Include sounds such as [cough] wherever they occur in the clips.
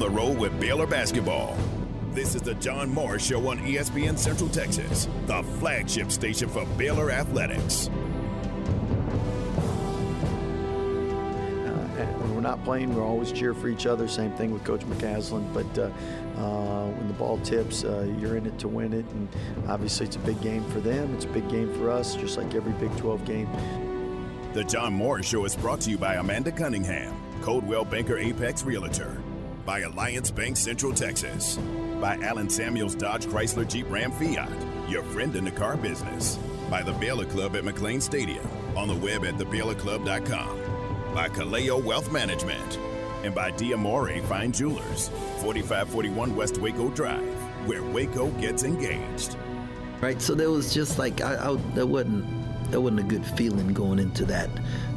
the road with Baylor basketball. This is the John Morris Show on ESPN Central Texas, the flagship station for Baylor Athletics. when we're not playing, we're always cheer for each other. Same thing with Coach McCasland. But uh, uh, when the ball tips, uh, you're in it to win it. And obviously, it's a big game for them. It's a big game for us, just like every Big 12 game. The John Morris Show is brought to you by Amanda Cunningham, Coldwell Banker Apex Realtor, by Alliance Bank Central Texas, by Allen Samuels Dodge Chrysler Jeep Ram Fiat, your friend in the car business, by the Baylor Club at McLane Stadium, on the web at thebaylorclub.com by Kaleo Wealth Management, and by Diamore Fine Jewelers, 4541 West Waco Drive, where Waco gets engaged. Right, so there was just like I, I wasn't there wasn't a good feeling going into that,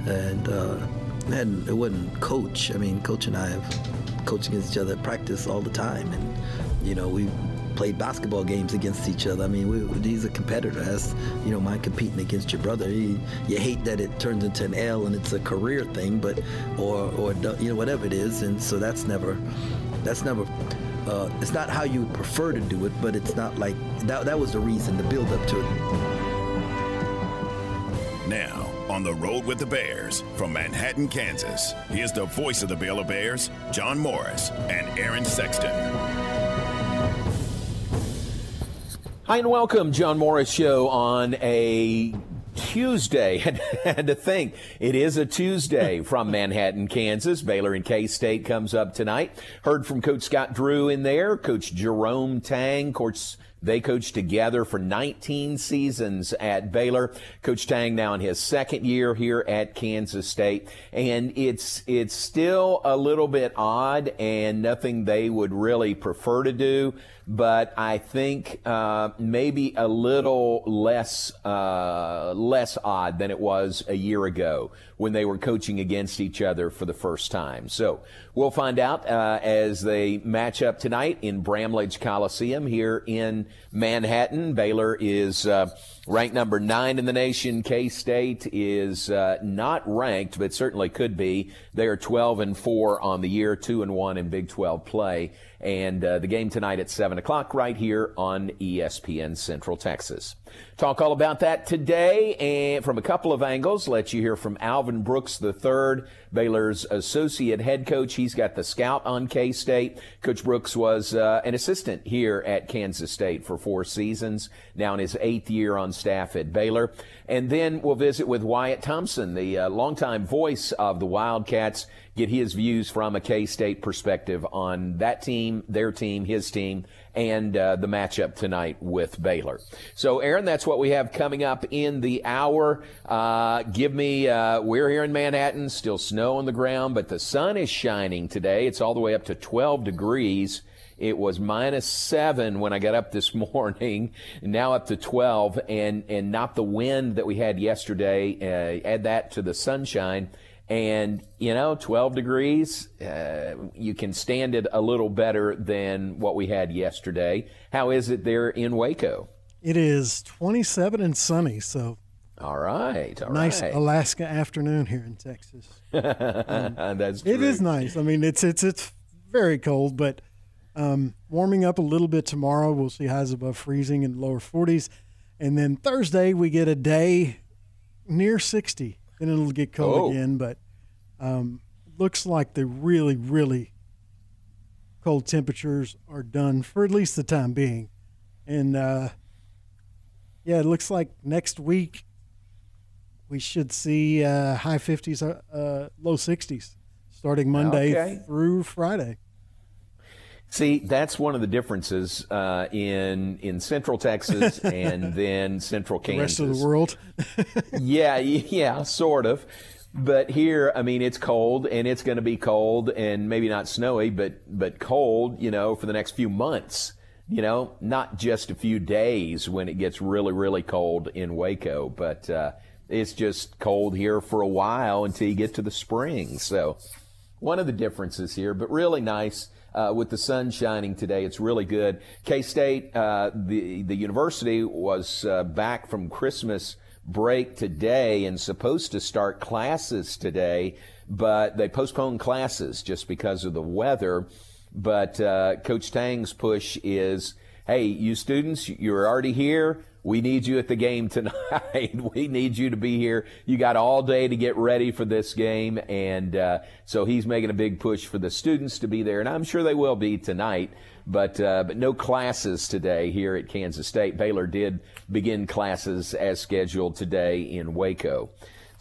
and uh, and it wasn't coach. I mean, coach and I have coached against each other at practice all the time, and you know we played basketball games against each other. I mean, we, he's a competitor. That's you know, mind competing against your brother. You, you hate that it turns into an L and it's a career thing, but or or you know whatever it is, and so that's never that's never. Uh, it's not how you prefer to do it, but it's not like that. That was the reason, the build up to it. Now, on the road with the Bears from Manhattan, Kansas, here's the voice of the Baylor Bears, John Morris and Aaron Sexton. Hi and welcome, John Morris Show on a Tuesday. [laughs] had to think it is a Tuesday [laughs] from Manhattan, Kansas. Baylor and K State comes up tonight. Heard from Coach Scott Drew in there, Coach Jerome Tang, Coach they coached together for 19 seasons at Baylor. Coach Tang now in his second year here at Kansas State. And it's, it's still a little bit odd and nothing they would really prefer to do but I think uh, maybe a little less uh, less odd than it was a year ago when they were coaching against each other for the first time. So we'll find out uh, as they match up tonight in Bramlage Coliseum here in Manhattan. Baylor is uh, ranked number nine in the nation. K State is uh, not ranked, but certainly could be. They are 12 and four on the year, two and one in Big 12 play and uh, the game tonight at 7 o'clock right here on ESPN Central Texas. Talk all about that today and from a couple of angles. Let you hear from Alvin Brooks III, Baylor's associate head coach. He's got the scout on K State. Coach Brooks was uh, an assistant here at Kansas State for four seasons, now in his eighth year on staff at Baylor. And then we'll visit with Wyatt Thompson, the uh, longtime voice of the Wildcats get his views from a K State perspective on that team, their team, his team, and uh, the matchup tonight with Baylor. So, Aaron, that's what we have coming up in the hour. Uh, give me, uh, we're here in Manhattan, still snow on the ground, but the sun is shining today. It's all the way up to 12 degrees. It was minus seven when I got up this [laughs] morning, now up to 12, and, and not the wind that we had yesterday. Uh, add that to the sunshine and, you know, 12 degrees, uh, you can stand it a little better than what we had yesterday. How is it there in Waco? It is 27 and sunny, so. All right. All nice right. Alaska afternoon here in Texas. Um, [laughs] That's true. It is nice. I mean, it's it's it's very cold, but um, warming up a little bit tomorrow. We'll see highs above freezing in lower 40s, and then Thursday we get a day near 60 then it'll get cold oh. again. But um, looks like the really, really cold temperatures are done for at least the time being. And uh, yeah, it looks like next week we should see uh, high 50s, uh, uh, low 60s starting Monday okay. through Friday. See, that's one of the differences uh, in in Central Texas [laughs] and then Central Kansas. The rest of the world. [laughs] yeah, yeah, sort of. But here, I mean, it's cold and it's going to be cold and maybe not snowy, but but cold, you know, for the next few months. You know, not just a few days when it gets really really cold in Waco, but uh, it's just cold here for a while until you get to the spring. So, one of the differences here, but really nice uh, with the sun shining today. It's really good. K State, uh, the the university was uh, back from Christmas break today and supposed to start classes today, but they postponed classes just because of the weather. But uh, Coach Tang's push is, hey, you students, you're already here. We need you at the game [laughs] tonight. we need you to be here. You got all day to get ready for this game. And uh, so he's making a big push for the students to be there. And I'm sure they will be tonight. But, uh, but no classes today here at Kansas State. Baylor did begin classes as scheduled today in Waco.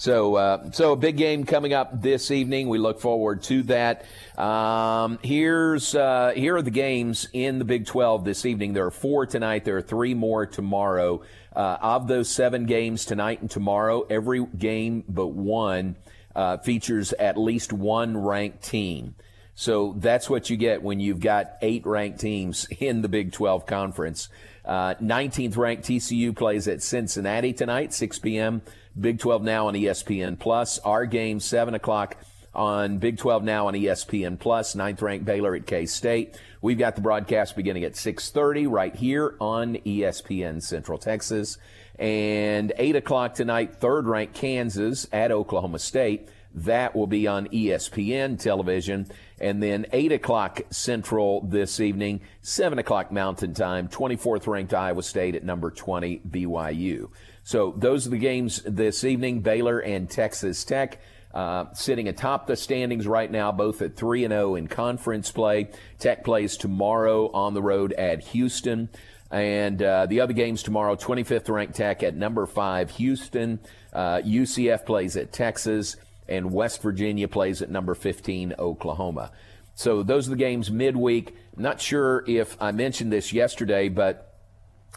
So, uh, so a big game coming up this evening. We look forward to that. Um, here's uh, here are the games in the Big 12 this evening. There are four tonight. There are three more tomorrow. Uh, of those seven games tonight and tomorrow, every game but one uh, features at least one ranked team. So that's what you get when you've got eight ranked teams [laughs] in the Big 12 conference. Uh, 19th ranked TCU plays at Cincinnati tonight, 6 p.m. Big 12 now on ESPN Plus. Our game, 7 o'clock on Big 12 now on ESPN Plus. Ninth ranked Baylor at K State. We've got the broadcast beginning at 6:30 right here on ESPN Central Texas, and 8 o'clock tonight. Third ranked Kansas at Oklahoma State. That will be on ESPN television. And then 8 o'clock Central this evening, 7 o'clock Mountain Time, 24th ranked Iowa State at number 20 BYU. So those are the games this evening. Baylor and Texas Tech. Uh, sitting atop the standings right now, both at 3 and 0 in conference play. Tech plays tomorrow on the road at Houston. And uh, the other games tomorrow 25th ranked Tech at number 5, Houston. Uh, UCF plays at Texas and West Virginia plays at number 15, Oklahoma. So those are the games midweek. Not sure if I mentioned this yesterday, but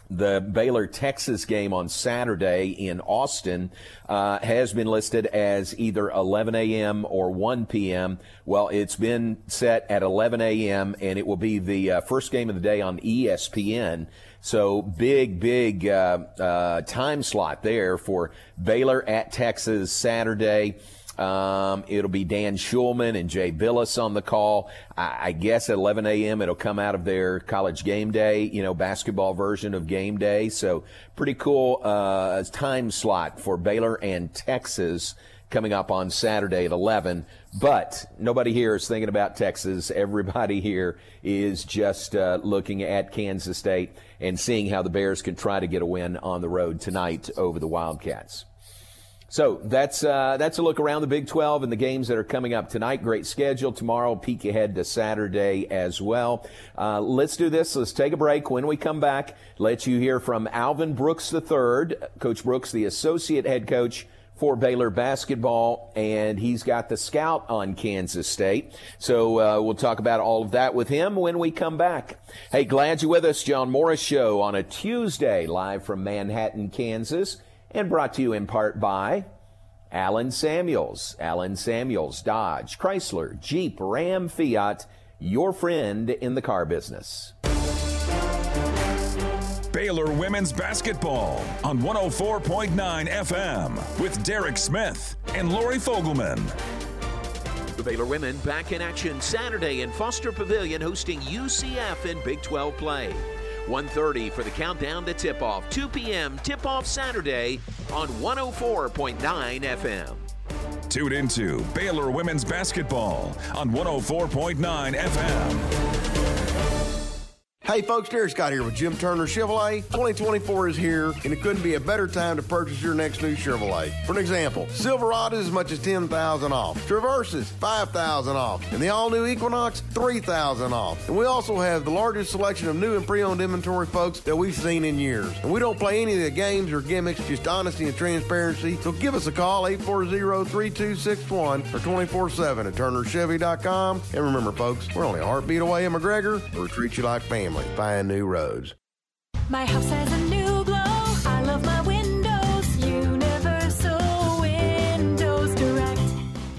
the Baylor Texas game on Saturday in Austin uh, has been listed as either 11 a.m. or 1 p.m. Well, it's been set at 11 a.m. and it will be the uh, first game of the day on ESPN. So big, big uh, uh, time slot there for Baylor at Texas Saturday. Um, it'll be Dan Shulman and Jay Bilas on the call. I, I, guess at 11 a.m. it'll come out of their college game day, you know, basketball version of game day. So pretty cool uh, time slot for Baylor and Texas coming up on Saturday at 11. But nobody here is thinking about Texas. [laughs] Everybody here is just uh, looking at Kansas State and seeing how the Bears can try to get a win on the road tonight over the Wildcats. So that's uh, that's a look around the Big 12 and the games that are coming up tonight. Great schedule tomorrow. Peek ahead to Saturday as well. Uh, let's do this. Let's take a break. When we come back, let you hear from Alvin Brooks III, Coach Brooks, the associate head coach for Baylor basketball, and he's got the scout on Kansas State. So uh, we'll talk about all of that with him when we come back. Hey, glad you're with us, John Morris Show on a Tuesday, live from Manhattan, Kansas and brought to you in part by Allen Samuels, Allen Samuels, Dodge, Chrysler, Jeep, Ram, Fiat, your friend in the car business. Baylor women's basketball on 104.9 FM with Derek Smith and Lori Fogleman. The Baylor women back in action Saturday in Foster Pavilion hosting UCF in Big 12 play. 1.30 for the countdown to tip-off. 2 p.m. tip-off Saturday on 104.9 FM. Tune into Baylor Women's Basketball on 104.9 FM. Hey folks, Derek Scott here with Jim Turner Chevrolet. 2024 is here, and it couldn't be a better time to purchase your next new Chevrolet. For an example, Silverado is as much as 10000 off, Traverse is 5000 off, and the all-new Equinox, 3000 off. And we also have the largest selection of new and pre-owned inventory, folks, that we've seen in years. And we don't play any of the games or gimmicks, just honesty and transparency. So give us a call, 840-3261 or 24-7 at turnerchevy.com. And remember, folks, we're only a heartbeat away in McGregor. We'll treat you like family family. Find new roads. My house has a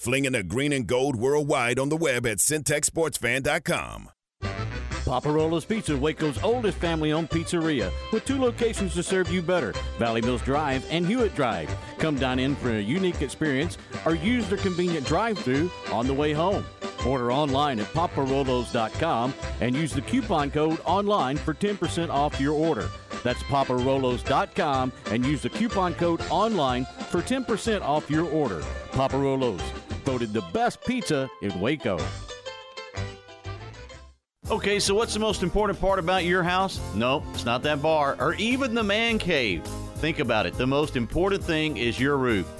Flinging the green and gold worldwide on the web at syntechsportsfan.com. Paparolo's Pizza, Waco's oldest family owned pizzeria, with two locations to serve you better Valley Mills Drive and Hewitt Drive. Come dine in for a unique experience or use their convenient drive through on the way home. Order online at paparolos.com and use the coupon code online for 10% off your order. That's paparolos.com and use the coupon code online for 10% off your order. Paparolos, voted the best pizza in Waco. Okay, so what's the most important part about your house? No, it's not that bar or even the man cave. Think about it. The most important thing is your roof.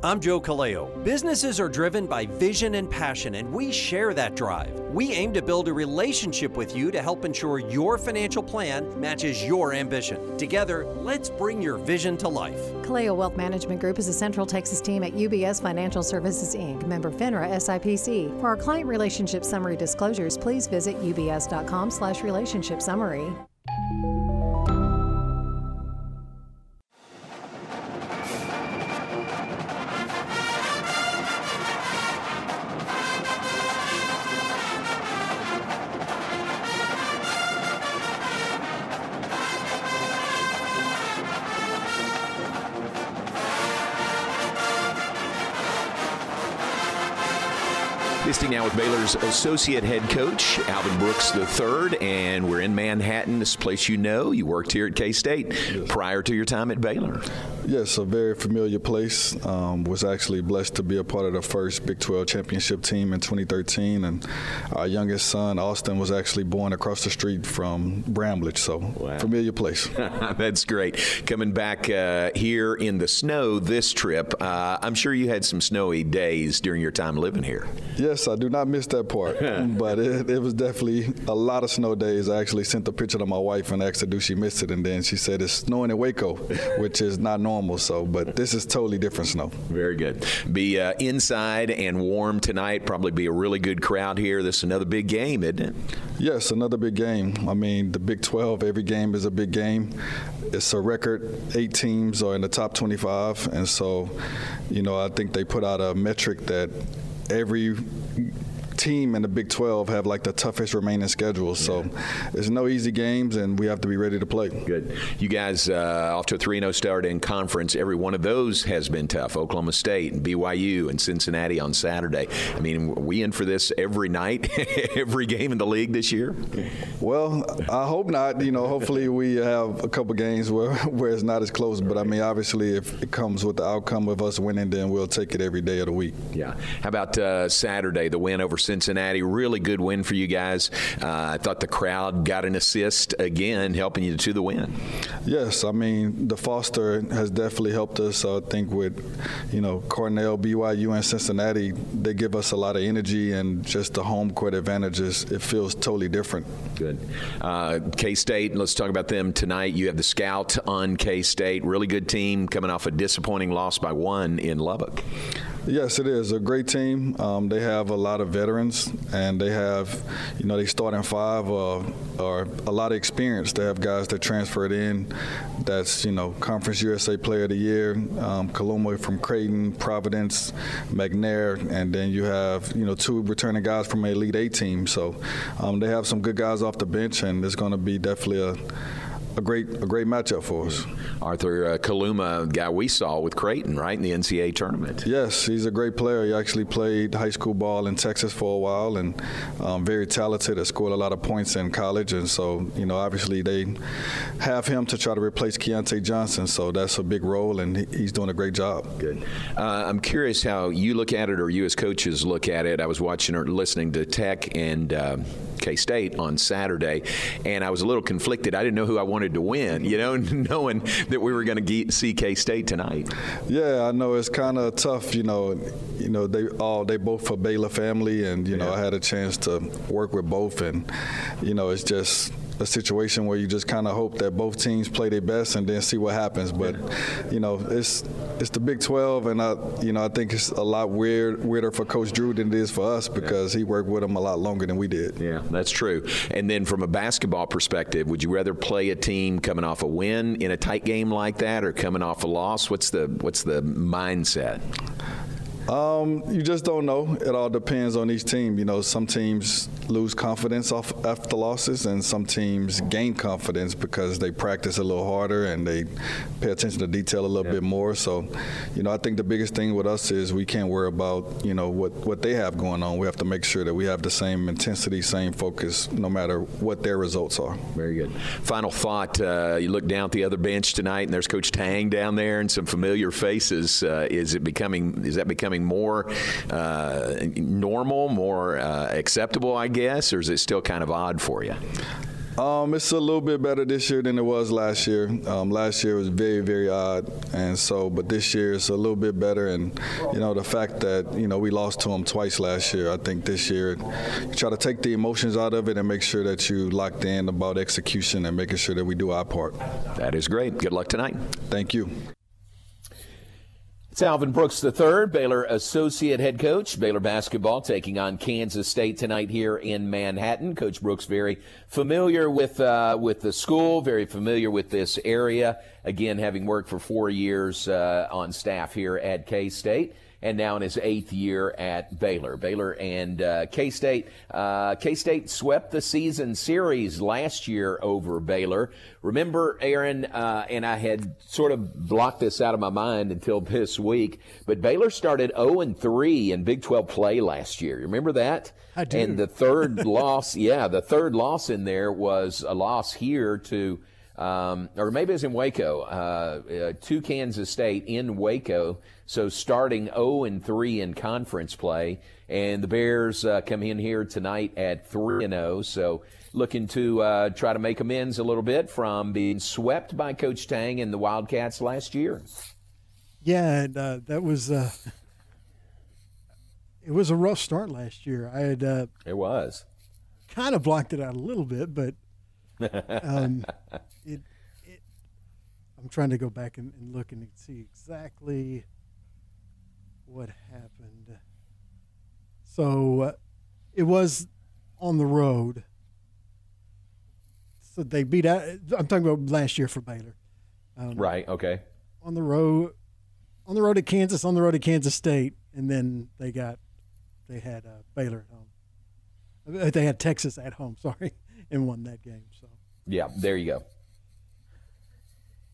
I'm Joe Kaleo. Businesses are driven by vision and passion, and we share that drive. We aim to build a relationship with you to help ensure your financial plan matches your ambition. Together, let's bring your vision to life. Kaleo Wealth Management Group is a Central Texas team at UBS Financial Services Inc., member FINRA SIPC. For our client relationship summary disclosures, please visit ubs.com slash relationship summary. With Baylor's associate head coach, Alvin Brooks III, and we're in Manhattan, this place you know. You worked here at K State prior to your time at Baylor. Yes, a very familiar place. Um, was actually blessed to be a part of the first Big 12 championship team in 2013, and our youngest son, Austin, was actually born across the street from Bramlage, so familiar place. [laughs] That's great. Coming back uh, here in the snow this trip, uh, I'm sure you had some snowy days during your time living here. Yes, I do not miss that part, [laughs] but it, it was definitely a lot of snow days. I actually sent a picture to my wife and asked her, "Do she miss it?" And then she said, "It's snowing in Waco, [laughs] which is not normal." Almost so, but this is totally different snow. Very good. Be uh, inside and warm tonight. Probably be a really good crowd here. This is another big game, isn't it? Yes, another big game. I mean, the Big 12, every game is a big game. It's a record. Eight teams are in the top 25. And so, you know, I think they put out a metric that every team in the Big 12 have like the toughest remaining schedule. So there's no easy games, and we have to be ready to play. Good. You guys uh, off to a 3 0 start in conference. Every one of those has been tough. Oklahoma State and BYU and Cincinnati on Saturday. I mean, are we in for this every night, [laughs] every game in the league this year? Well, I hope not. You know, hopefully we have a couple games where, [laughs] where it's not as close. But I mean, obviously, if it comes with the outcome of us winning, then we'll take it every day of the week. Yeah. How about uh, Saturday, the win over Cincinnati? Really good win for you guys. Uh, I thought the crowd got an assist again, helping you to the win. Yes, I mean the Foster has definitely helped us. I think with you know Cornell, BYU, and Cincinnati, they give us a lot of energy and just the home court advantages. It feels totally different. Good. Uh, K State, let's talk about them tonight. You have the scout on K State. Really good team coming off a disappointing loss by one in Lubbock. Yes, it is a great team. Um, they have a lot of veterans, and they have, you know, they starting five uh, are a lot of experience. They have guys that transferred in. That's you know, Conference USA Player of the Year, um, from Creighton, Providence, McNair, and then you have you know two returning guys from an Elite Eight team. So um, they have some good guys off the bench, and it's going to be definitely a a great a great matchup for us. Arthur uh, Kaluma, guy we saw with Creighton, right in the NCAA tournament. Yes, he's a great player. He actually played high school ball in Texas for a while, and um, very talented. Has scored a lot of points in college, and so you know obviously they have him to try to replace Keyontae Johnson. So that's a big role, and he's doing a great job. Good. Uh, I'm curious how you look at it, or you as coaches look at it. I was watching or listening to Tech and uh, K State on Saturday, and I was a little conflicted. I didn't know who I wanted to win, you know, [laughs] knowing that we were going to see K State tonight. Yeah, I know it's kind of tough. You know, you know they all they both for Baylor family, and you know I had a chance to work with both, and you know it's just a situation where you just kind of hope that both teams play their best and then see what happens. But you know, it's it's the Big 12, and I you know I think it's a lot weird weirder for Coach Drew than it is for us because he worked with them a lot longer than we did. Yeah, that's true. And then from a basketball perspective, would you rather play a team coming off a win in a tight game like that, or coming off a loss? What's the what's the mindset? Um, you just don't know. It all depends on each team. You know, some teams lose confidence off after losses, and some teams gain confidence because they practice a little harder and they pay attention to detail a little bit more. So, you know, I think the biggest thing with us is we can't worry about you know what what they have going on. We have to make sure that we have the same intensity, same focus, no matter what their results are. Very good. Final thought: uh, You look down at the other bench tonight, and there's Coach Tang down there, and some familiar faces. Uh, is it becoming? Is that becoming more uh, normal, more uh, acceptable? I guess, or is it still kind of odd for you? Um, it's a little bit better this year than it was last year. Um, last year was very, very odd, and so, but this year it's a little bit better. And you know, the fact that you know we lost to them twice last year, I think this year you try to take the emotions out of it and make sure that you locked in about execution and making sure that we do our part. That is great. Good luck tonight. Thank you. It's Alvin Brooks III, Baylor associate head coach. Baylor basketball taking on Kansas State tonight here in Manhattan. Coach Brooks very familiar with uh, with the school, very familiar with this area. Again, having worked for four years uh, on staff here at K State. And now in his eighth year at Baylor. Baylor and uh, K State. Uh, K State swept the season series last year over Baylor. Remember, Aaron, uh, and I had sort of blocked this out of my mind until [laughs] this week, but Baylor started 0 and 3 in Big 12 play last year. Remember that? I do. And the third [laughs] loss, yeah, the third loss in there was a loss here to, um, or maybe it was in Waco, uh, uh, to Kansas State in Waco. So starting 0 and 3 in conference play, and the Bears uh, come in here tonight at 3 and 0. So looking to uh, try to make amends a little bit from being swept by Coach Tang and the Wildcats last year. Yeah, and, uh, that was uh, it was a rough start last year. I had uh, It was. kind of blocked it out a little bit, but [laughs] um, it, it. I'm trying to go back and, and look and see exactly what happened. So uh, it was on the road. So they beat out. I'm talking about last year for Baylor. Um, Right. Okay. on the road on the road to Kansas, on the road to Kansas State, and then they got they had uh, Baylor at home. Uh, They had Texas at home, [laughs] sorry, and won that game. So Yeah, there you go.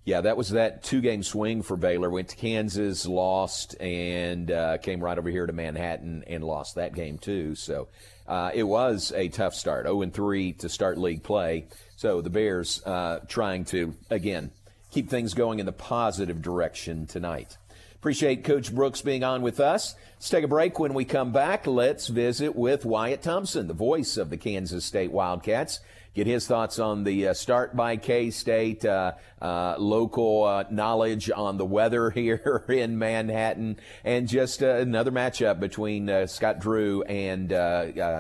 Yeah, that was that two game swing for Baylor. Went to Kansas, lost, and uh, came right over here to Manhattan and lost that game too. So uh, it was a tough start. 0 3 to start league play. So the Bears uh, trying to, again, keep things going in the positive direction tonight. Appreciate Coach Brooks being on with us. Let's take a break. When we come back, let's visit with Wyatt Thompson, the voice of the Kansas State Wildcats. Get his thoughts on the uh, start by K State, uh, uh, local uh, knowledge on the weather [laughs] here in Manhattan, and just uh, another matchup between Scott Drew and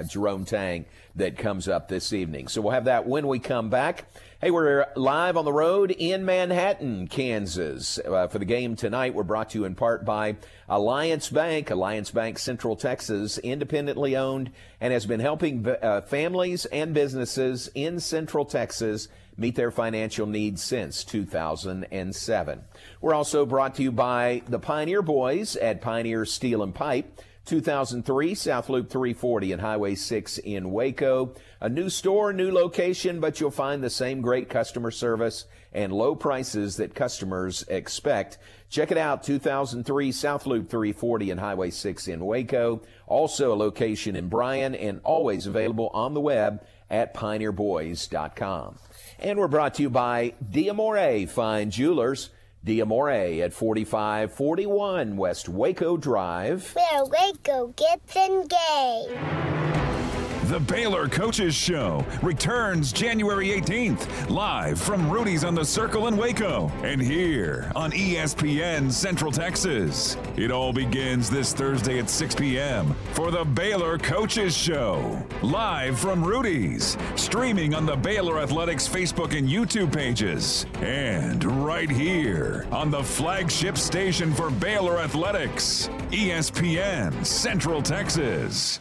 Jerome Tang. that comes up this evening. So we'll have that when we come back. Hey, we're live on the road in Manhattan, Kansas. Uh, for the game tonight, we're brought to you in part by Alliance Bank. Alliance Bank Central Texas, independently owned, and has been helping uh, families and businesses in Central Texas meet their financial needs since 2007. We're also brought to you by the Pioneer Boys at Pioneer Steel and Pipe. 2003 South Loop 340 and Highway 6 in Waco. A new store, new location, but you'll find the same great customer service and low prices that customers expect. Check it out, 2003 South Loop 340 and Highway 6 in Waco. Also a location in Bryan and always available on the web at pioneerboys.com. And we're brought to you by Diamore Fine Jewelers. Diamore at 4541 West Waco Drive. Where Waco gets engaged. The Baylor Coaches Show returns January 18th, live from Rudy's on the Circle in Waco and here on ESPN Central Texas. It all begins this Thursday at 6 p.m. for the Baylor Coaches Show, live from Rudy's, streaming on the Baylor Athletics Facebook and YouTube pages, and right here on the flagship station for Baylor Athletics, ESPN Central Texas.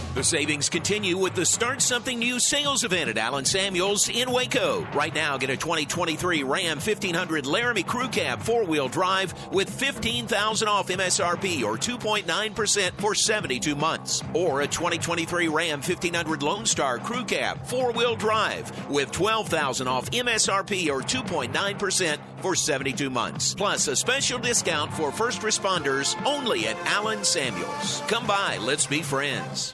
The savings continue with the Start Something New sales event at Allen Samuels in Waco. Right now, get a 2023 Ram 1500 Laramie Crew Cab four wheel drive with 15000 off MSRP or 2.9% for 72 months. Or a 2023 Ram 1500 Lone Star Crew Cab four wheel drive with 12000 off MSRP or 2.9% for 72 months. Plus a special discount for first responders only at Allen Samuels. Come by, let's be friends.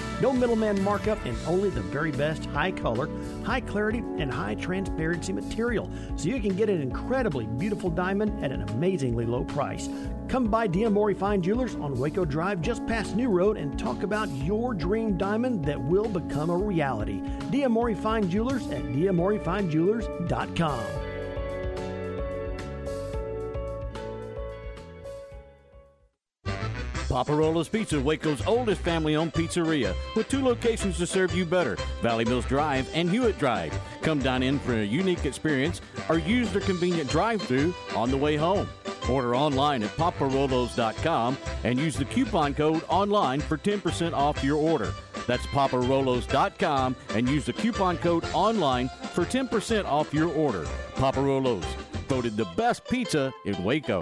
No middleman markup and only the very best high color, high clarity, and high transparency material. So you can get an incredibly beautiful diamond at an amazingly low price. Come by Diamore Fine Jewelers on Waco Drive just past New Road and talk about your dream diamond that will become a reality. Diamore Fine Jewelers at diamorefindjewelers.com. Paparolo's Pizza, Waco's oldest family owned pizzeria, with two locations to serve you better Valley Mills Drive and Hewitt Drive. Come dine in for a unique experience or use their convenient drive through on the way home. Order online at paparolos.com and use the coupon code online for 10% off your order. That's paparolos.com and use the coupon code online for 10% off your order. Paparolos, voted the best pizza in Waco.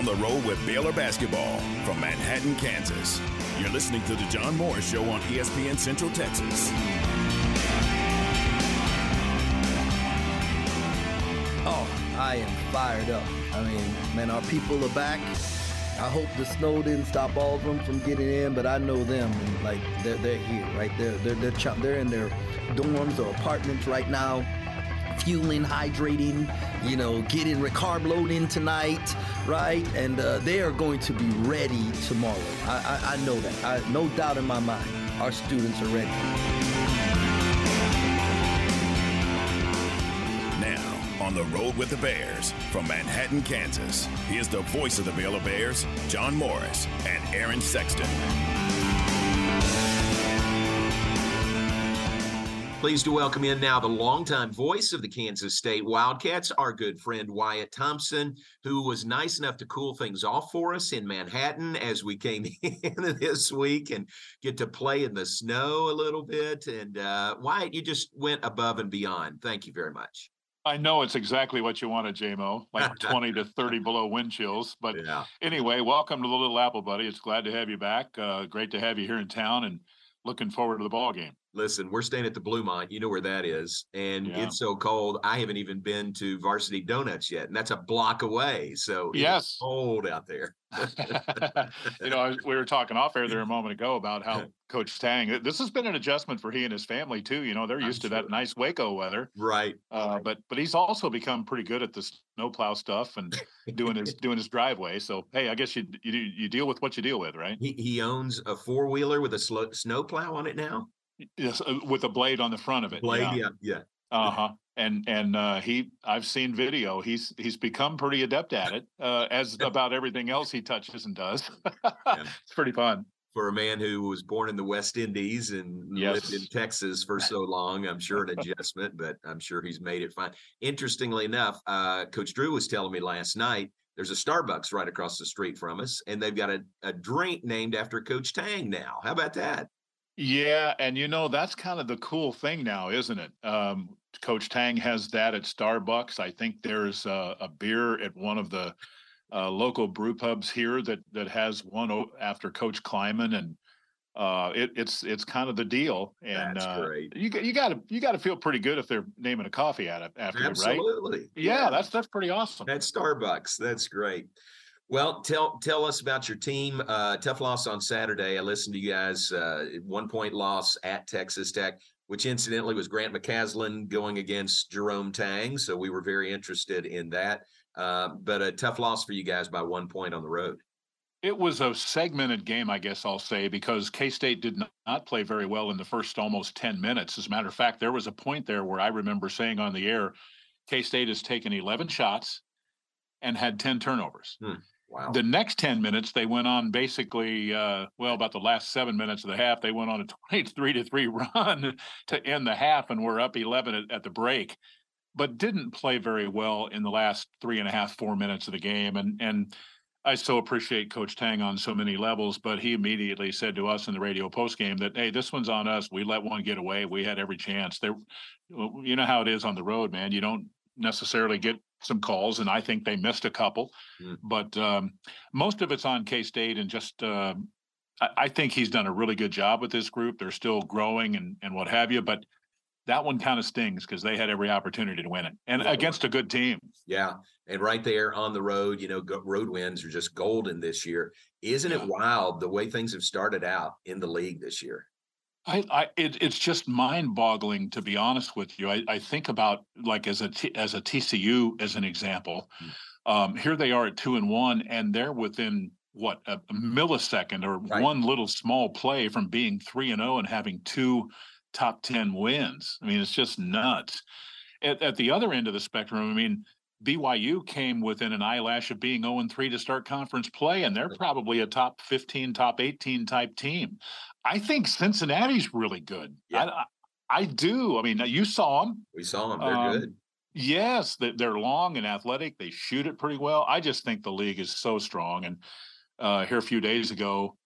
On the road with Baylor basketball from Manhattan, Kansas. You're listening to the John Moore Show on ESPN Central Texas. Oh, I am fired up. I mean, man, our people are back. I hope the snow didn't stop all of them from getting in, but I know them. And like they're they're here, right? They're they're they're, they're in their dorms or apartments right now, fueling, hydrating, you know, getting carb load in tonight, right? And uh, they are going to be ready tomorrow. I, I I know that. I no doubt in my mind. Our students are ready. Now, on the road with the Bears from Manhattan, Kansas. Here's the voice of the Baylor Bears, John Morris and Aaron Sexton. Pleased to welcome in now the longtime voice of the Kansas State Wildcats, our good friend Wyatt Thompson, who was nice enough to cool things off for us in Manhattan as we came [laughs] in this week and get to play in the snow a little bit. And uh, Wyatt, you just went above and beyond. Thank you very much. I know it's exactly what you wanted, JMO, like [laughs] 20 to 30 below wind chills. But anyway, welcome to the Little Apple, buddy. It's glad to have you back. Uh, great to have you here in town and looking forward to the ball game. Listen, we're staying at the Bluemont. You know where that is. And Yeah. it's so cold. I haven't even been to Varsity Donuts yet. And that's a block away. So it's Yes. cold out there. [laughs] you know, I we were talking off air there a moment ago about how [laughs] Coach Tang, this has been an adjustment for he and his family too. You know, they're used to that nice Waco weather. Right. Uh, but but he's also become pretty good at the snowplow stuff and doing his [laughs] doing his driveway. So hey, I guess you you you deal with what you deal with, right? He, he owns a four wheeler with a sl- snow plow on it now. Yes, uh, with a blade on the front of it. Blade, yeah, yeah. Uh huh. And and uh, he, I've seen video. He's he's become pretty adept at it, uh, as about everything else he touches and does. [laughs] it's pretty fun. For a man who was born in the West Indies and lived in Texas for so long, I'm sure an adjustment, but I'm sure he's made it fine. Interestingly enough, uh, Coach Drew was telling me last night there's a Starbucks right across the street from us, and they've got a, a drink named after Coach Tang now. How about that? Yeah, and you know that's kind of the cool thing now, isn't it? Um, Coach Tang has that at Starbucks. I think there's a, a beer at one of the uh, local brew pubs here that that has one after Coach Klieman, and uh, it, it's it's kind of the deal. And That's uh, great. you got you got to you got to feel pretty good if they're naming a coffee at it after you, right? Absolutely. Yeah, that's that's pretty awesome. At Starbucks. That's great. Well, tell tell us about your team. Uh, tough loss on Saturday. I listened to you guys. Uh, one point loss at Texas Tech, which incidentally was Grant McCasland going against Jerome Tang. So we were very interested in that. Uh, but a tough loss for you guys by one point on the road. It was a segmented game, I guess I'll say, because K State did not, play very well in the first almost 10 minutes. As a matter of fact, there was a point there where I remember saying on the air, K State has taken 11 shots and had 10 turnovers. Wow. The next 10 minutes, they went on basically, uh, well, about the last seven minutes of the half, they went on a 23 [laughs] to 3 [laughs] run to end the half and were up 11 at, at the break, but didn't play very well in the last three and a half, four minutes of the game. And, and, I so appreciate Coach Tang on so many levels, but he immediately said to us in the radio post game that, hey, this one's on us. We let one get away. We had every chance. There, you know how it is on the road, man. You don't necessarily get some calls, and I think they missed a couple, but um, most of it's on K State, and just uh, I, I think he's done a really good job with this group. They're still growing and and what have you, but that one kind of stings because they had every opportunity to win it, and Yeah. against a good team. Yeah. And right there on the road, you know, go, road wins are just golden this year. Isn't it wild the way things have started out in the league this year? I, I it, it's just mind-boggling to be honest with you. I, I think about like as a T, as a TCU as an example. Um, here they are at two and one, and they're within what a, millisecond or one little small play from being three and zero and having two top ten wins. I mean, it's just nuts. at, at the other end of the spectrum, I mean, BYU came within an eyelash of being 0 3 to start conference play, and they're probably a top 15, top 18 type team. I think Cincinnati's really good. I, I, I do. I mean, you saw them. We saw them. They're Um, good. Yes, they- they're long and athletic. They shoot it pretty well. I just think the league is so strong. And uh, here a few days ago,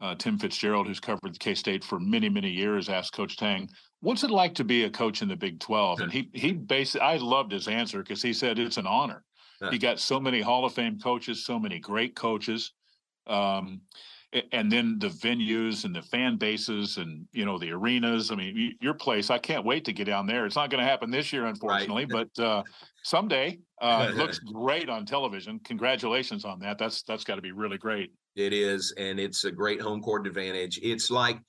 uh, Tim Fitzgerald, who's covered K State for many, many years, asked Coach Tang, "What's it like to be a coach in the Big 12?" And he he basically, I loved his answer because he said it's an honor. He got so many Hall of Fame coaches, so many great coaches. Um, and then the venues and the fan bases and you know the arenas. I mean, your place. I can't wait to get down there. It's not going to happen this year, unfortunately, but uh, someday. Uh, it looks [laughs] great on television. Congratulations on that. That's that's got to be really great. It is, and it's a great home court advantage. It's like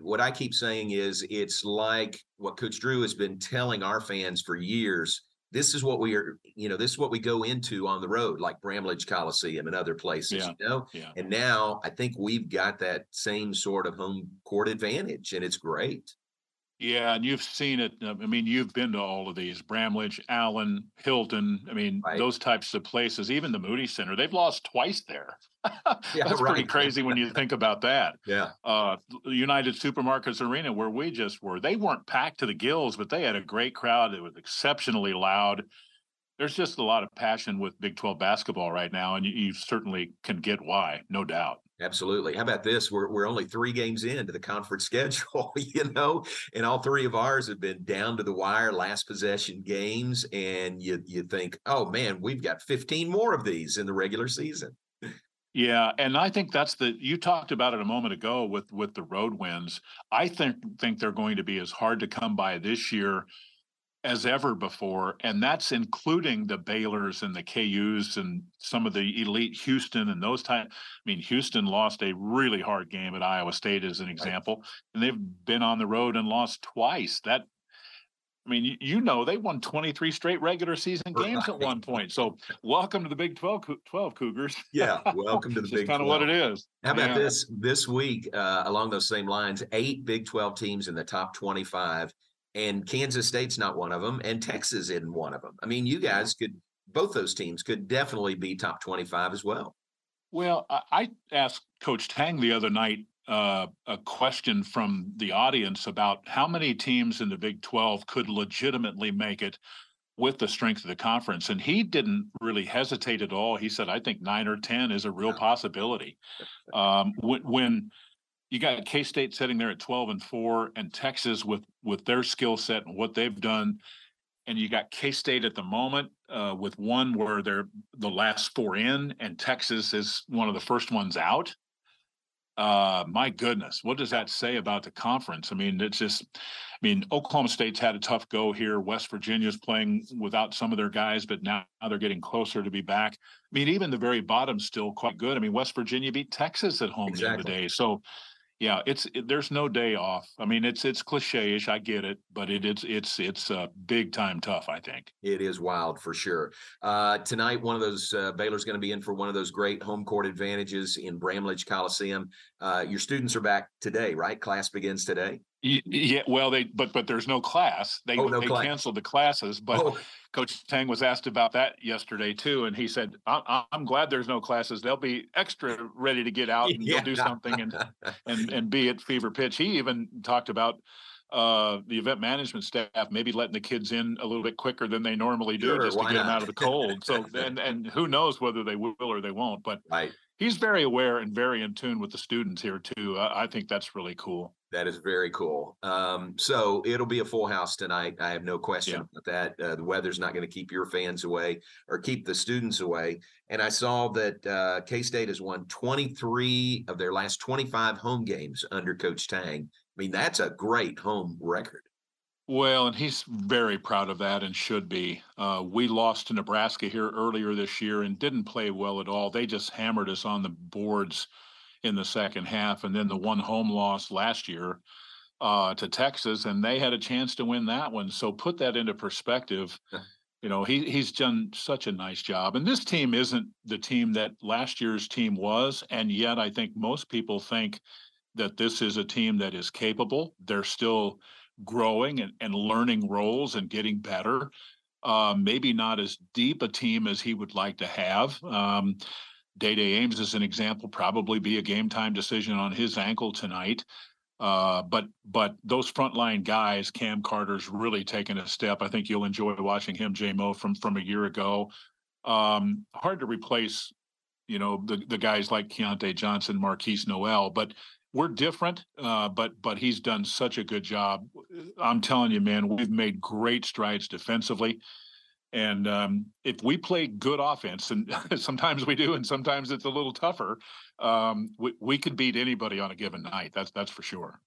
what I keep saying is it's like what Coach Drew has been telling our fans for years. This is what we are, you know, this is what we go into on the road, like Bramlage Coliseum and other places, Yeah, you know. yeah. And now I think we've got that same sort of home court advantage, and it's great. Yeah, and you've seen it. uh, I mean, you've been to all of these Bramlage, Allen, Hilton. I mean, those types of places. Even the Moody Center, they've lost twice there. [laughs] Yeah, That's pretty crazy when you think about that. [laughs] Yeah. Uh, United Supermarkets Arena, where we just were, they weren't packed to the gills, but they had a great crowd. It was exceptionally loud. There's just a lot of passion with Big 12 basketball right now, and you, you certainly can get why, no doubt. Absolutely. How about this? We're we're only three games into the conference [laughs] schedule, you know, and all three of ours have been down to the wire, last possession games, and you you think, oh man, we've got 15 more of these in the regular season. Yeah, and I think that's the you talked about it a moment ago with with the road wins. I think think they're going to be as hard to come by this year as ever before, and that's including the Baylors and the KUs and some of the elite Houston and those type. I mean, Houston lost a really hard game at Iowa State as an example, and they've been on the road and lost twice. That I mean, you, you know, they won 23 straight regular season games at one point. So, welcome to the Big 12, 12 Cougars. Yeah, [laughs] welcome to the Big kind of what it is. How about Yeah. this this week? Uh, along those same lines, eight Big 12 teams in the top 25, and Kansas State's not one of them, and Texas isn't one of them. I mean, you guys could both those teams could definitely be top 25 as well. Well, I, asked Coach Tang the other night uh, a question from the audience about how many teams in the Big 12 could legitimately make it with the strength of the conference. And he didn't really hesitate at all. He said, I think nine or 10 is a real possibility. [laughs] Um, when, when you got K State sitting there at 12 and four, and Texas with, with their skill set and what they've done. And you got K State at the moment uh, with one where they're the last four in, and Texas is one of the first ones out. Uh, my goodness, what does that say about the conference? I mean, it's just, I mean, Oklahoma State's had a tough go here. West Virginia's playing without some of their guys, but now they're getting closer to be back. I mean, even the very bottom's still quite good. I mean, West Virginia beat Texas at home the other day. So, yeah, it's it, there's no day off. I mean, it's it's cliche-ish. I get it, but it, it's it's it's uh, big time tough. I think. It is wild for sure. Uh, tonight, one of those uh, Baylor's going to be in for one of those great home court advantages in Bramlage Coliseum. Uh, your students are back today, right? Class begins today. Yeah, well, they but but there's no class. They Oh, no they class. canceled the classes. But Oh. Coach Tang was asked about that yesterday too, and he said, I'm, "I'm glad there's no classes. They'll be extra ready to get out and go do something and [laughs] and and be at fever pitch." He even talked about uh the event management staff maybe letting the kids in a little bit quicker than they normally do Sure, just to get them out of the cold so [laughs] and and who knows whether they will or they won't but right he's very aware and very in tune with the students here too i, I think that's really cool That is very cool. Um, so it'll be a full house tonight. I have no question Yeah. about that. Uh, the weather's not going to keep your fans away or keep the students away. And I saw that uh, K State has won 23 of their last 25 home games under Coach Tang. I mean, that's a great home record. Well, and he's very proud of that and should be. Uh, we lost to Nebraska here earlier this year and didn't play well at all. They just hammered us on the boards in the second half. And then the one home loss last year uh, to Texas, and they had a chance to win that one. So put that into perspective. You know, he he's done such a nice job. And this team isn't the team that last year's team was. And yet I think most people think that this is a team that is capable. They're still growing and, and learning roles and getting better. Uh, maybe not as deep a team as he would like to have. Um, Dai Dai Ames is an example, probably be a game time decision on his ankle tonight. Uh, but but those frontline guys, Cam Carter's really taken a step. I think you'll enjoy watching him, JMO, from from a year ago. Um, hard to replace, you know, the the guys like Keyontae Johnson, Markquis Nowell, but we're different. Uh, but but he's done such a good job. I'm telling you, man, we've made great strides defensively. And um, if we play good offense, and [laughs] sometimes we do, and sometimes it's a little tougher, um, we, we could beat anybody on a given night. That's that's for sure.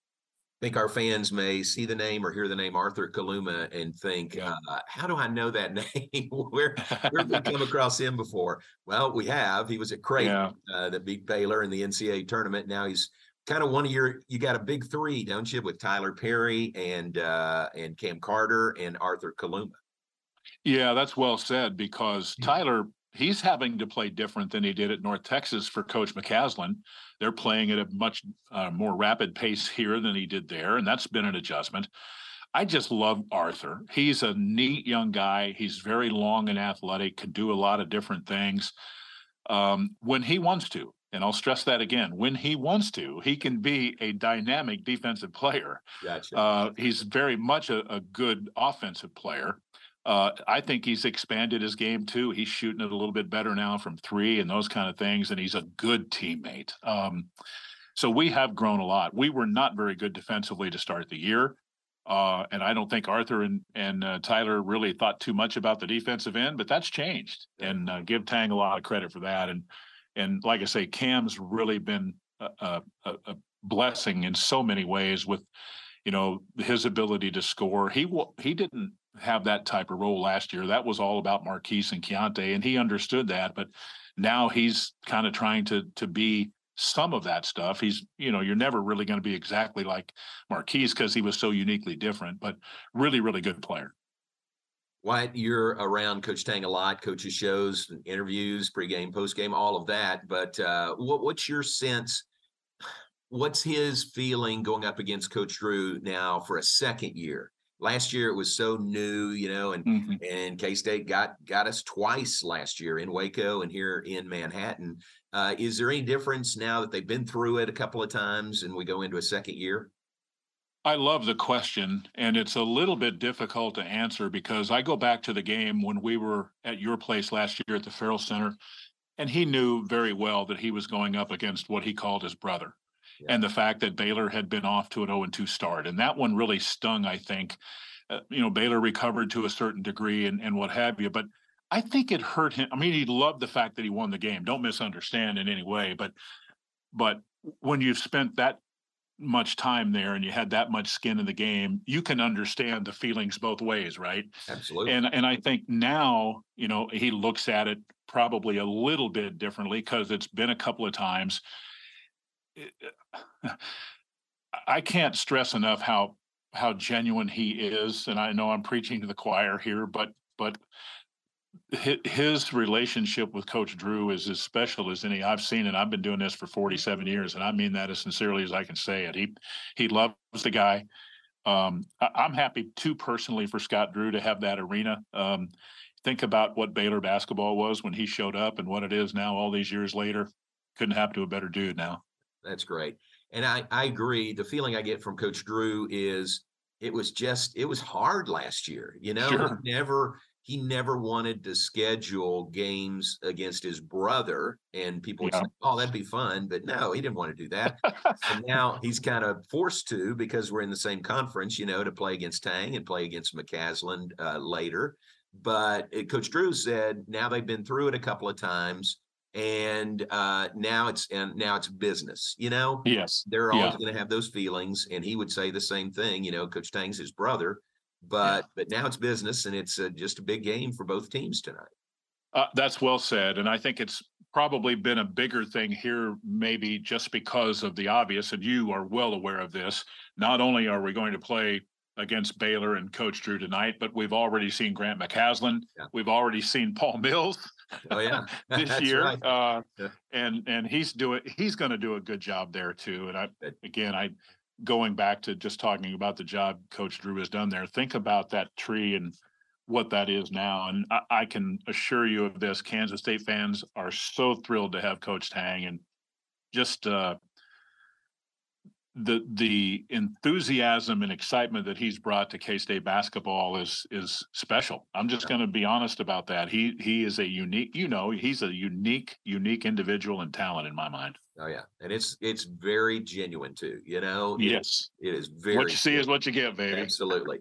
I think our fans may see the name or hear the name Arthur Kaluma and think, uh, "How do I know that [laughs] name? where [laughs] where have we come across him before?" Well, we have. He was at Creighton Yeah. uh, that beat Baylor in the NCAA tournament. Now he's kind of one of your. You got a big three, don't you, with Tyler Perry and uh, and Cam Carter and Arthur Kaluma. Yeah, that's well said because Tyler, he's having to play different than he did at North Texas for Coach McCasland. They're playing at a much uh, more rapid pace here than he did there, and that's been an adjustment. I just love Arthur. He's a neat young guy. He's very long and athletic, can do a lot of different things um, when he wants to. And I'll stress that again. When he wants to, he can be a dynamic defensive player. Gotcha. Uh, he's very much a, a good offensive player. Uh, I think he's expanded his game too. He's shooting it a little bit better now from three and those kind of things, and he's a good teammate. Um, so we have grown a lot. We were not very good defensively to start the year. Uh, and I don't think Arthur and, and uh, Tyler really thought too much about the defensive end, but that's changed. And uh, give Tang a lot of credit for that. And and like I say, Cam's really been a, a, a blessing in so many ways with, you know, his ability to score. He he didn't have that type of role last year. That was all about Markquis and Keyontae, and he understood that. But now he's kind of trying to to be some of that stuff. He's, you know, you're never really going to be exactly like Markquis because he was so uniquely different, but really, really good player. Wyatt, you're around Coach Tang a lot, coaches shows, interviews, pregame, postgame, all of that. But uh, what, what's your sense? What's his feeling going up against Coach Drew now for a second year? Last year it was so new, you know, and and K State got got us twice last year in Waco and here in Manhattan. Uh, is there any difference now that they've been through it a couple of times and we go into a second year? I love the question, and it's a little bit difficult to answer because I go back to the game when we were at your place last year at the Ferrell Center, and he knew very well that he was going up against what he called his brother. And the fact that Baylor had been off to an 0 2 start. And that one really stung, I think. Uh, you know, Baylor recovered to a certain degree and, and what have you. But I think it hurt him. I mean, he loved the fact that he won the game. Don't misunderstand in any way. But but when you've spent that much time there and you had that much skin in the game, you can understand the feelings both ways, right? Absolutely. And and I think now, you know, he looks at it probably a little bit differently because it's been a couple of times. It- uh, [sighs] I can't stress enough how how genuine he is, and I know I'm preaching to the choir here, but but his relationship with Coach Drew is as special as any I've seen, and I've been doing this for 47 years, and I mean that as sincerely as I can say it. He he loves the guy. Um, I, I'm happy too personally for Scott Drew to have that arena. Um, think about what Baylor basketball was when he showed up, and what it is now, all these years later. Couldn't happen to a better dude now. That's great. And I, I agree. The feeling I get from Coach Drew is it was just it was hard last year. You know, Sure. never he never wanted to schedule games against his brother, and people would Yeah. say, "Oh, that'd be fun," but no, he didn't want to do that. and [laughs] now he's kind of forced to because we're in the same conference, you know, to play against Tang and play against McCasland uh, later. But uh, Coach Drew said now they've been through it a couple of times, and uh, now it's and now it's business. You know, Yes. they're always Yeah. going to have those feelings, and he would say the same thing. You know, Coach Tang's his brother, but but now it's business, and it's uh, just a big game for both teams tonight. Uh, that's well said. And I think it's probably been a bigger thing here, maybe just because of the obvious, and you are well aware of this. Not only are we going to play against Baylor and Coach Drew tonight, but we've already seen Grant McCasland. We've already seen Paul Mills Oh yeah, [laughs] this [laughs] year. right. Uh, Yeah. and and he's doing he's going to do a good job there too. And I again I going back to just talking about the job Coach Drew has done there, think about that tree and what that is now. And I, I can assure you of this: Kansas State fans are so thrilled to have Coach Tang, and just uh, the the enthusiasm and excitement that he's brought to K State basketball is is special. I'm just going to be honest about that. He he is a unique, you know, he's a unique unique individual and talent in my mind. Oh yeah, and it's it's very genuine too. You know. It- Yes. it is very. what you see is what you get, baby. Absolutely.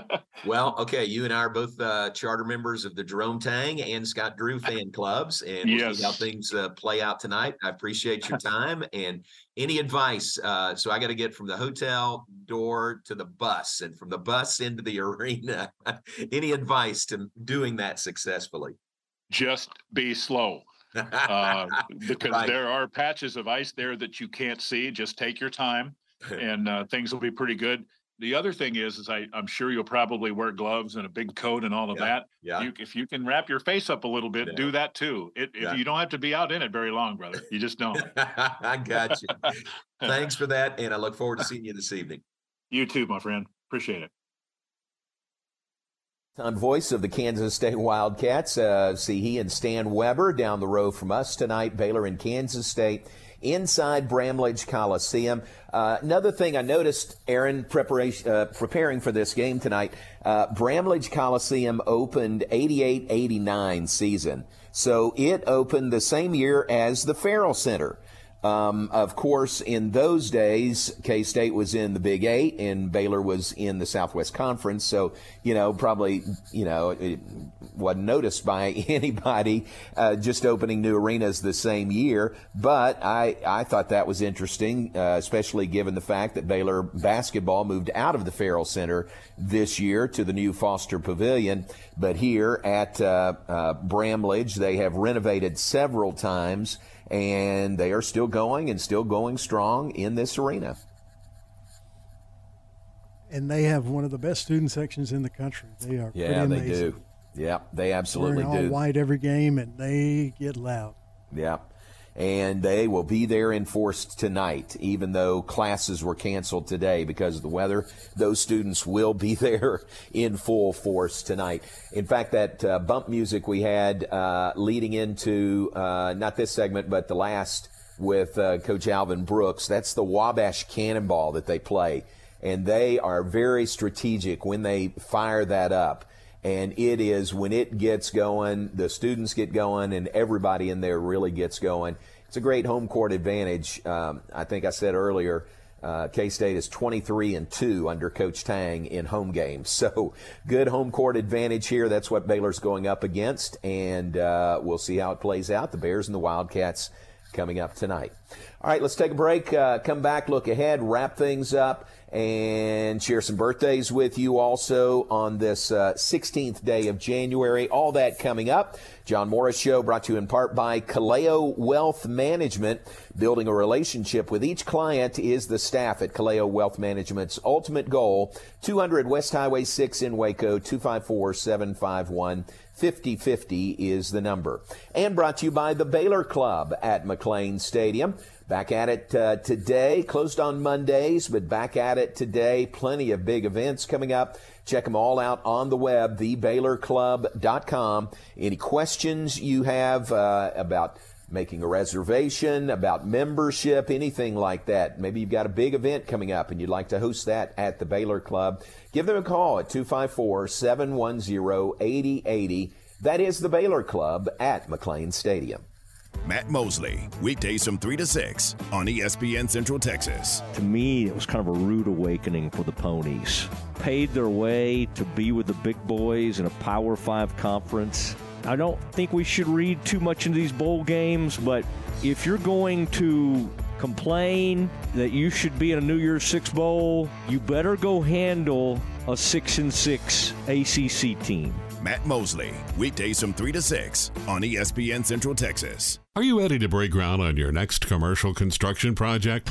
[laughs] well, okay, you and I are both uh, charter members of the Jerome Tang and Scott Drew fan clubs, and we'll see how things uh, play out tonight. I appreciate your time and any advice. Uh, so I got to get from the hotel door to the bus, and from the bus into the arena. [laughs] any advice to doing that successfully? Just be slow. Uh, [laughs] because Right. there are patches of ice there that you can't see. Just take your time, [laughs] and uh, things will be pretty good. The other thing is, is I, I'm sure you'll probably wear gloves and a big coat and all of that. yeah. You, if you can wrap your face up a little bit, do that too. It, Yeah. if you don't have to be out in it very long, brother. You just don't. [laughs] I got you. Thanks for that, and I look forward to seeing you this evening. You too, my friend. Appreciate it. On voice of the Kansas State Wildcats. Uh, see he and Stan Weber down the road from us tonight. Baylor and Kansas State inside Bramlage Coliseum. Uh, another thing I noticed, Aaron, preparation uh, preparing for this game tonight. Uh, Bramlage Coliseum opened 88-89 season, so it opened the same year as the Ferrell Center. Um, of course, in those days, K State was in the Big Eight and Baylor was in the Southwest Conference. So, you know, probably, you know, it wasn't noticed by [laughs] anybody uh, just opening new arenas the same year. But I, I thought that was interesting, uh, especially given the fact that Baylor basketball moved out of the Ferrell Center this year to the new Foster Pavilion. But here at uh, uh, Bramlage, they have renovated several times and they are still going and still going strong in this arena. And they have one of the best student sections in the country. They are Yeah, pretty they amazing. do. Yeah, they absolutely Wearing all do. white every game, and they get loud. Yeah. And they will be there in force tonight, even though classes were canceled today because of the weather. Those students will be [laughs] there in full force tonight. In fact, that uh, bump music we had uh, leading into uh, not this segment, but the last with uh, Coach Alvin Brooks, that's the Wabash Cannonball that they play. And they are very strategic when they fire that up and it is when it gets going, the students get going, and everybody in there really gets going. It's a great home court advantage. Um, I think I said earlier, uh, K State is 23 and two under Coach Tang in home games, [laughs] so good home court advantage here. That's what Baylor's going up against, and uh, we'll see how it plays out. The Bears and the Wildcats coming up tonight. All right, let's take a break. Uh, come back, look ahead, wrap things up, and share some birthdays with you also on this uh, 16th day of January. All that coming up. John Morris Show brought to you in part by Kaleo Wealth Management. Building a relationship with each client is the staff at Kaleo Wealth Management's ultimate goal. 200 West Highway 6 in Waco, 254 751 5050 is the number. And brought to you by the Baylor Club at McLane Stadium. Back at it uh, today, closed on Mondays, but back at it today. Plenty of big events coming up. Check them all out on the web, thebaylorclub.com. Any questions you have uh, about making a reservation, about membership, anything like that. Maybe you've got a big event coming up and you'd like to host that at the Baylor Club. Give them a call at 254 710 8080. That is the Baylor Club at McLane Stadium. Matt Mosley, weekdays from 3 to 6 on ESPN Central Texas. To me, it was kind of a rude awakening for the ponies. Paid their way to be with the big boys in a Power Five conference. I don't think we should read too much into these bowl games, but if you're going to complain that you should be in a New Year's Six bowl, you better go handle a six and six ACC team. Matt Mosley, weekdays from 3 to 6 on ESPN Central Texas. Are you ready to break ground on your next commercial construction project?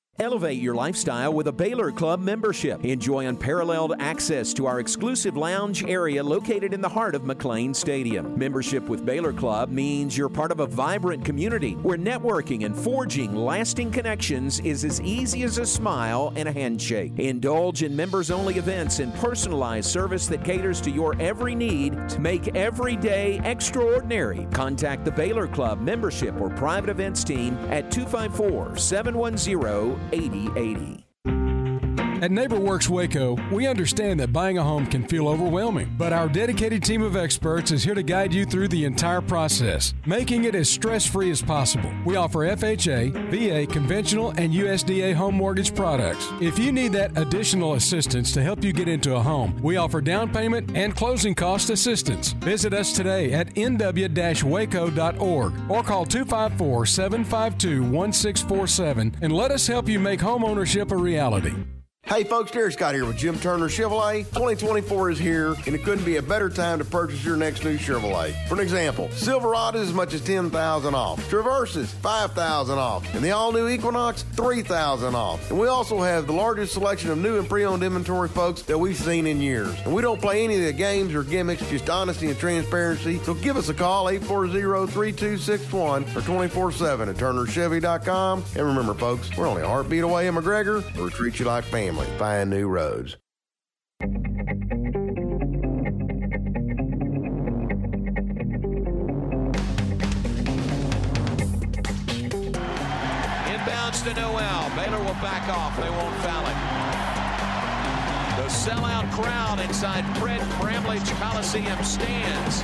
Elevate your lifestyle with a Baylor Club membership. Enjoy unparalleled access to our exclusive lounge area located in the heart of McLane Stadium. Membership with Baylor Club means you're part of a vibrant community where networking and forging lasting connections is as easy as a smile and a handshake. Indulge in members only events and personalized service that caters to your every need to make every day extraordinary. Contact the Baylor Club membership or private events team at 254 710 8080. At NeighborWorks Waco, we understand that buying a home can feel overwhelming, but our dedicated team of experts is here to guide you through the entire process, making it as stress free as possible. We offer FHA, VA, conventional, and USDA home mortgage products. If you need that additional assistance to help you get into a home, we offer down payment and closing cost assistance. Visit us today at nw waco.org or call 254 752 1647 and let us help you make home ownership a reality. Hey folks, Derek Scott here with Jim Turner Chevrolet. 2024 is here, and it couldn't be a better time to purchase your next new Chevrolet. For an example, Silverado is as much as 10000 off, Traverses 5000 off, and the all-new Equinox 3000 off. And we also have the largest selection of new and pre-owned inventory, folks, that we've seen in years. And we don't play any of the games or gimmicks, just honesty and transparency. So give us a call, 840-3261 or 24-7 at turnerchevy.com. And remember, folks, we're only a heartbeat away in McGregor. We'll treat you like family. Find new roads. Inbounds to Nowell. Baylor will back off. They won't foul it. The sellout crowd inside Fred Bramlage Coliseum stands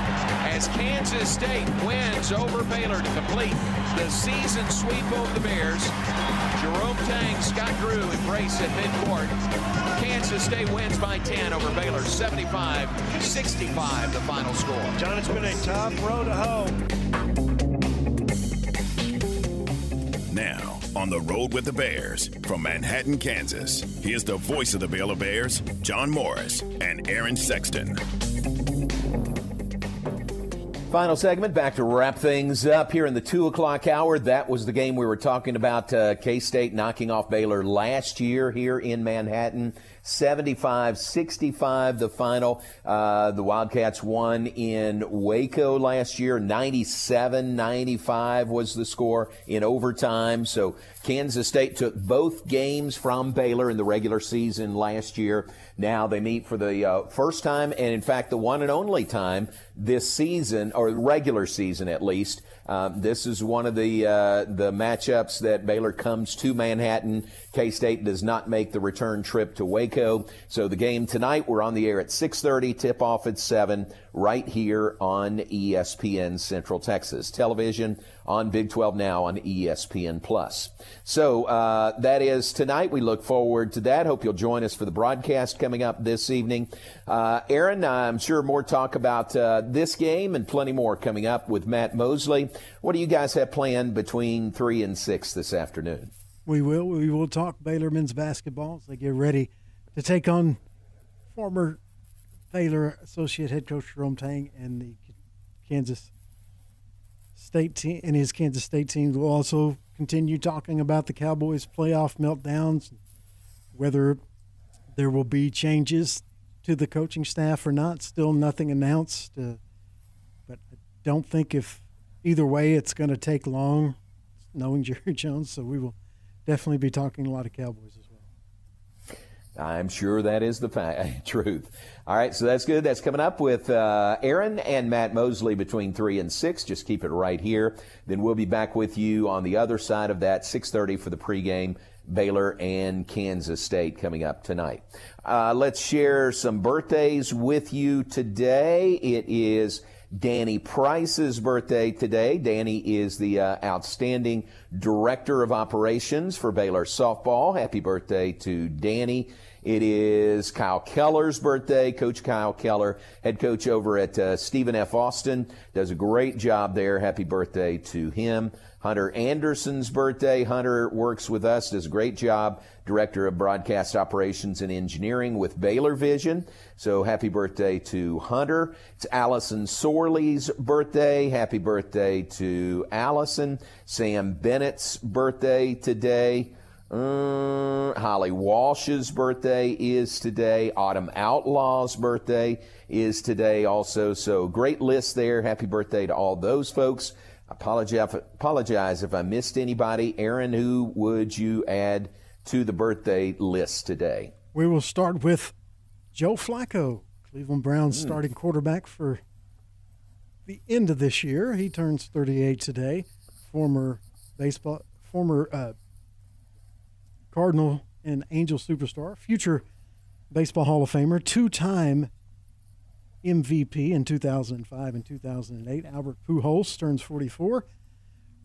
as Kansas State wins over Baylor to complete the season sweep over the Bears. Jerome Tang, Scott Drew, and Grace at midcourt. Kansas State wins by 10 over Baylor, 75-65 the final score. John, it's been a tough road to hoe. Now, on the road with the Bears from Manhattan, Kansas, here's the voice of the Baylor Bears, John Morris and Aaron Sexton. Final segment, back to wrap things up here in the two o'clock hour. That was the game we were talking about. Uh, K State knocking off Baylor last year here in Manhattan. 75 65 the final. Uh, the Wildcats won in Waco last year. 97 95 was the score in overtime. So Kansas State took both games from Baylor in the regular season last year. Now they meet for the uh, first time, and in fact, the one and only time this season, or regular season at least, Um, this is one of the uh, the matchups that Baylor comes to Manhattan. K State does not make the return trip to Waco. So the game tonight, we're on the air at 6:30. Tip off at seven, right here on ESPN Central Texas Television on Big 12 now on ESPN Plus. So uh, that is tonight. We look forward to that. Hope you'll join us for the broadcast coming up this evening. Uh, Aaron, I'm sure more talk about uh, this game and plenty more coming up with Matt Mosley. What do you guys have planned between three and six this afternoon? We will. We will talk Baylor men's basketball as they get ready to take on former Baylor associate head coach Jerome Tang and the Kansas State team and his Kansas State team. We'll also continue talking about the Cowboys' playoff meltdowns, whether there will be changes to the coaching staff or not. Still nothing announced, uh, but I don't think if either way it's going to take long, knowing [laughs] Jerry Jones. So we will definitely be talking a lot of Cowboys. I'm sure that is the fact, [laughs] truth. All right, so that's good. That's coming up with uh, Aaron and Matt Mosley between three and six. Just keep it right here. Then we'll be back with you on the other side of that, 6:30 for the pregame. Baylor and Kansas State coming up tonight. Uh, let's share some birthdays with you today. It is Danny Price's birthday today. Danny is the uh, outstanding director of operations for Baylor softball. Happy birthday to Danny. It is Kyle Keller's birthday. Coach Kyle Keller, head coach over at uh, Stephen F. Austin, does a great job there. Happy birthday to him. Hunter Anderson's birthday. Hunter works with us, does a great job, director of broadcast operations and engineering with Baylor Vision. So happy birthday to Hunter. It's Allison Sorley's birthday. Happy birthday to Allison. Sam Bennett's birthday today. Uh, Holly Walsh's birthday is today. Autumn Outlaw's birthday is today also. So great list there. Happy birthday to all those folks. Apologize, apologize if I missed anybody. Aaron, who would you add to the birthday list today? We will start with Joe Flacco, Cleveland Browns Hmm. starting quarterback for the end of this year. He turns 38 today. Former baseball, former uh, Cardinal and Angel superstar, future Baseball Hall of Famer, two-time MVP in 2005 and 2008. Albert Pujols turns 44.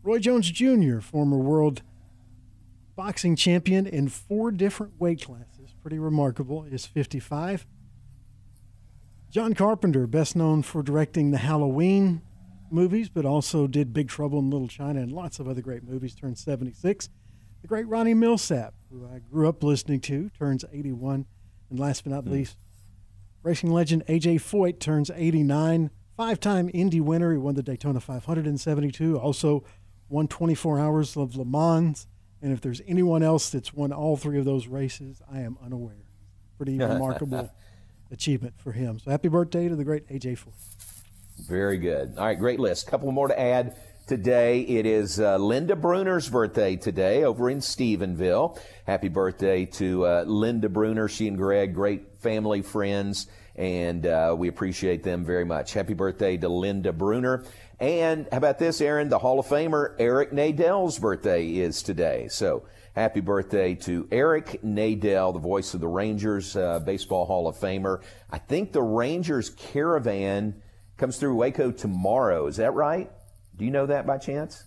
Roy Jones Jr., former world boxing champion in four different weight classes, pretty remarkable, is 55. John Carpenter, best known for directing the Halloween movies, but also did Big Trouble in Little China and lots of other great movies, turns 76. The great Ronnie Milsap, who I grew up listening to, turns 81. And last but not hmm. least, racing legend AJ Foyt turns 89. Five time Indy winner. He won the Daytona 500 in 72. Also won 24 hours of Le Mans. And if there's anyone else that's won all three of those races, I am unaware. Pretty [laughs] remarkable achievement for him. So happy birthday to the great AJ Foyt. Very good. All right, great list. Couple more to add today. It is uh, Linda Bruner's birthday today over in Stephenville. Happy birthday to uh, Linda Bruner. She and Greg, great family friends, and uh, we appreciate them very much. Happy birthday to Linda Bruner. And how about this, Aaron? The Hall of Famer Eric Nadel's birthday is today. So happy birthday to Eric Nadel, the voice of the Rangers, uh, Baseball Hall of Famer. I think the Rangers caravan comes through Waco tomorrow. Is that right? Do you know that by chance?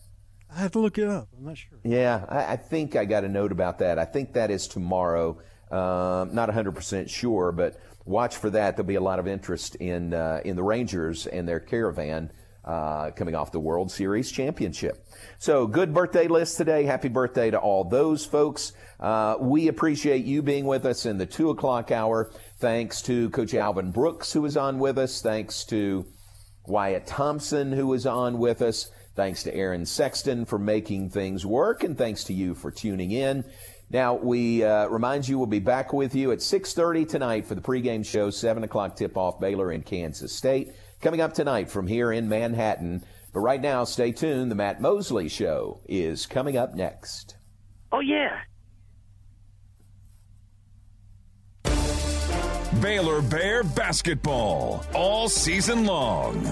I have to look it up. I'm not sure. Yeah, I, I think I got a note about that. I think that is tomorrow. Um, not 100% sure, but watch for that. There'll be a lot of interest in uh, in the Rangers and their caravan uh, coming off the World Series championship. So, good birthday list today. Happy birthday to all those folks. Uh, we appreciate you being with us in the two o'clock hour. Thanks to Coach Alvin Brooks, who is on with us. Thanks to Wyatt Thompson, who is on with us. Thanks to Aaron Sexton for making things work, and thanks to you for tuning in. Now, we uh, remind you we'll be back with you at 6.30 tonight for the pregame show, 7 o'clock tip-off Baylor and Kansas State. Coming up tonight from here in Manhattan. But right now, stay tuned. The Matt Mosley Show is coming up next. Oh, yeah. Baylor Bear basketball all season long.